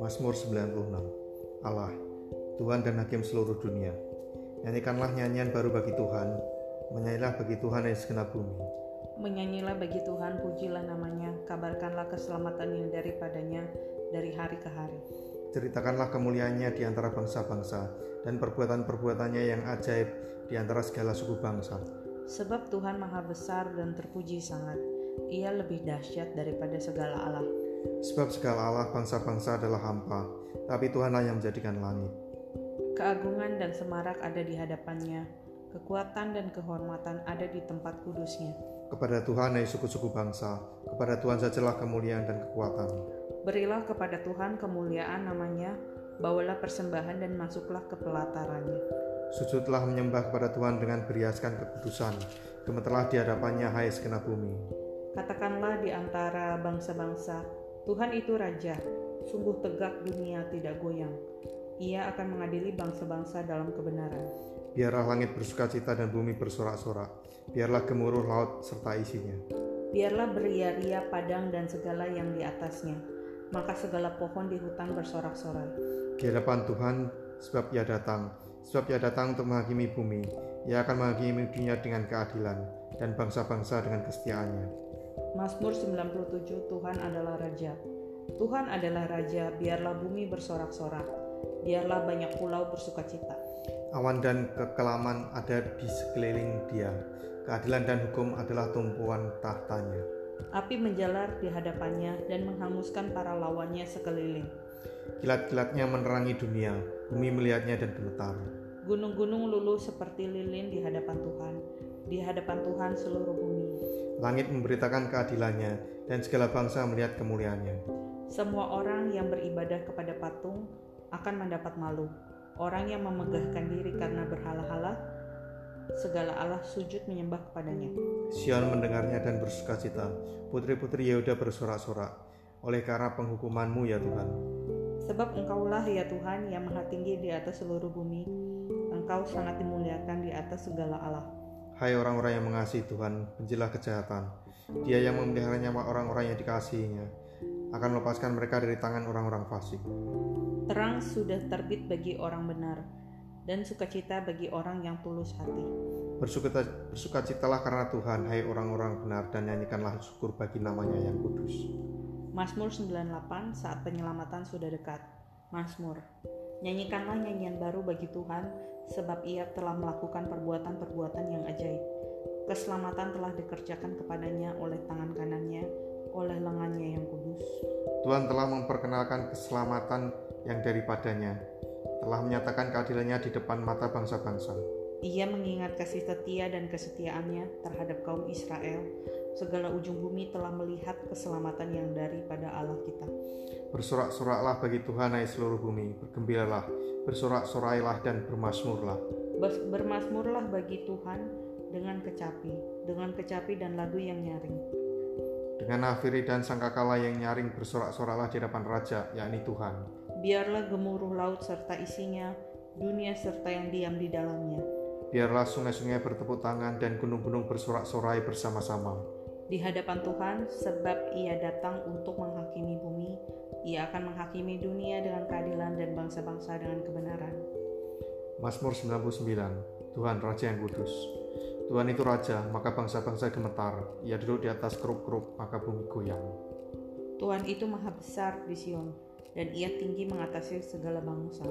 Mazmur 96 Allah, Tuhan dan Hakim seluruh dunia Nyanyikanlah nyanyian baru bagi Tuhan Menyanyilah bagi Tuhan yang segenap bumi. Menyanyilah bagi Tuhan, pujilah namanya Kabarkanlah keselamatan yang daripadanya dari hari ke hari. Ceritakanlah kemuliaannya di antara bangsa-bangsa Dan perbuatan-perbuatannya yang ajaib di antara segala suku bangsa Sebab Tuhan maha besar dan terpuji sangat Ia lebih dahsyat daripada segala Allah Sebab segala Allah bangsa-bangsa adalah hampa, tapi Tuhanlah yang menjadikan langit. Keagungan dan semarak ada di hadapannya, kekuatan dan kehormatan ada di tempat kudusnya. Kepada Tuhan hai suku-suku bangsa, kepada Tuhan sajalah kemuliaan dan kekuatan. Berilah kepada Tuhan kemuliaan namanya, bawalah persembahan dan masuklah ke pelatarannya. Sujudlah menyembah kepada Tuhan dengan beriaskan kekudusan, gemeterlah di hadapannya hai segenap bumi. Katakanlah di antara bangsa-bangsa, Tuhan itu raja, sungguh tegak dunia tidak goyang. Ia akan mengadili bangsa-bangsa dalam kebenaran. Biarlah langit bersuka cita dan bumi bersorak-sorak. Biarlah gemuruh laut serta isinya. Biarlah beria-ria padang dan segala yang di atasnya. Maka segala pohon di hutan bersorak-sorai. Di hadapan Tuhan, sebab ia datang. Sebab ia datang untuk menghakimi bumi. Ia akan menghakimi dunia dengan keadilan dan bangsa-bangsa dengan kesetiaannya. Mazmur 97 Tuhan adalah Raja. Tuhan adalah Raja, biarlah bumi bersorak-sorak. Biarlah banyak pulau bersuka cita. Awan dan kekelaman ada di sekeliling dia. Keadilan dan hukum adalah tumpuan tahtanya. Api menjalar di hadapannya dan menghanguskan para lawannya sekeliling. Kilat-kilatnya menerangi dunia, bumi melihatnya dan gemetar. Gunung-gunung luluh seperti lilin di hadapan Tuhan, di hadapan Tuhan seluruh bumi. Langit memberitakan keadilannya, dan segala bangsa melihat kemuliaannya. Semua orang yang beribadah kepada patung akan mendapat malu. Orang yang memegahkan diri karena berhala-hala, segala Allah sujud menyembah kepadanya. Sion mendengarnya dan bersuka cita. Putri-putri Yehuda bersorak-sorak oleh karena penghukumanmu ya Tuhan. Sebab engkaulah ya Tuhan yang maha tinggi di atas seluruh bumi. Engkau sangat dimuliakan di atas segala Allah. Hai orang-orang yang mengasihi Tuhan, bencilah kejahatan. Dia yang memelihara nyawa orang-orang yang dikasihinya, akan melepaskan mereka dari tangan orang-orang fasik. Terang sudah terbit bagi orang benar, dan sukacita bagi orang yang tulus hati. Bersukacita, bersukacitalah karena Tuhan, hai orang-orang benar, dan nyanyikanlah syukur bagi namanya yang kudus. Mazmur 98 saat penyelamatan sudah dekat. Mazmur Nyanyikanlah nyanyian baru bagi Tuhan, sebab ia telah melakukan perbuatan-perbuatan yang ajaib. Keselamatan telah dikerjakan kepadanya oleh tangan kanannya, oleh lengannya yang kudus. Tuhan telah memperkenalkan keselamatan yang daripadanya, telah menyatakan keadilannya di depan mata bangsa-bangsa. Ia mengingat kasih setia dan kesetiaannya terhadap kaum Israel. Segala ujung bumi telah melihat keselamatan yang daripada Allah kita. Bersorak-soraklah bagi Tuhan hai seluruh bumi, bergembiralah, bersorak-sorailah dan bermasmurlah. Bermasmurlah bagi Tuhan dengan kecapi, dengan kecapi dan lagu yang nyaring. Dengan nafiri dan sangkakala yang nyaring bersorak-soraklah di hadapan Raja, yakni Tuhan. Biarlah gemuruh laut serta isinya, dunia serta yang diam di dalamnya. Biarlah sungai-sungai bertepuk tangan dan gunung-gunung bersorak-sorai bersama-sama. Di hadapan Tuhan, sebab ia datang untuk menghakimi bumi, ia akan menghakimi dunia dengan keadilan dan bangsa-bangsa dengan kebenaran. Mazmur 99 Tuhan Raja yang Kudus Tuhan itu Raja, maka bangsa-bangsa gemetar. Ia duduk di atas kerup-kerup, maka bumi goyang. Tuhan itu maha besar di Sion, dan ia tinggi mengatasi segala bangsa.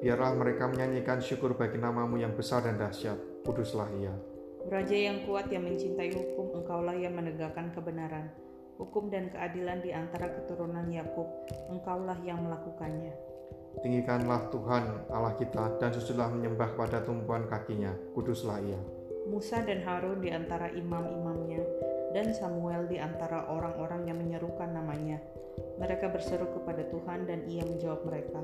Biarlah mereka menyanyikan syukur bagi namamu yang besar dan dahsyat. Kuduslah ia. Raja yang kuat yang mencintai hukum, engkaulah yang menegakkan kebenaran hukum dan keadilan di antara keturunan Yakub, engkaulah yang melakukannya. Tinggikanlah Tuhan Allah kita dan sujudlah menyembah pada tumpuan kakinya, kuduslah ia. Musa dan Harun di antara imam-imamnya, dan Samuel di antara orang-orang yang menyerukan namanya. Mereka berseru kepada Tuhan dan ia menjawab mereka.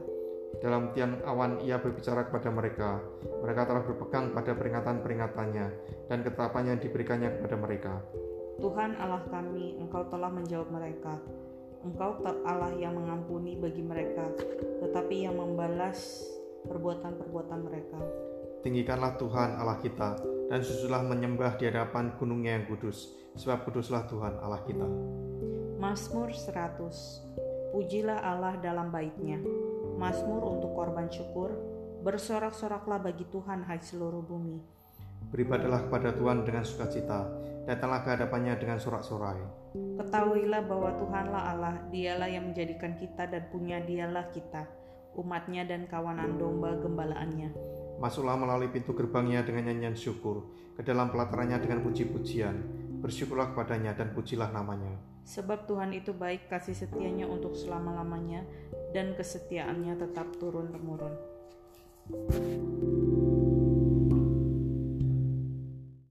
Dalam tiang awan ia berbicara kepada mereka. Mereka telah berpegang pada peringatan-peringatannya dan ketetapannya yang diberikannya kepada mereka. Tuhan Allah kami, Engkau telah menjawab mereka. Engkau Allah yang mengampuni bagi mereka, tetapi yang membalas perbuatan-perbuatan mereka. Tinggikanlah Tuhan Allah kita, dan susulah menyembah di hadapan gunungnya yang kudus, sebab kuduslah Tuhan Allah kita. Mazmur 100 Pujilah Allah dalam baitnya. Mazmur untuk korban syukur. Bersorak-soraklah bagi Tuhan hai seluruh bumi. Beribadalah kepada Tuhan dengan sukacita, datanglah ke hadapannya dengan sorak-sorai. Ketahuilah bahwa Tuhanlah Allah, dialah yang menjadikan kita dan punya dialah kita, umatnya dan kawanan domba gembalaannya. Masuklah melalui pintu gerbangnya dengan nyanyian syukur, ke dalam pelatarannya dengan puji-pujian. Bersyukurlah kepadanya dan pujilah namanya. Sebab Tuhan itu baik kasih setianya untuk selama-lamanya dan kesetiaannya tetap turun-temurun.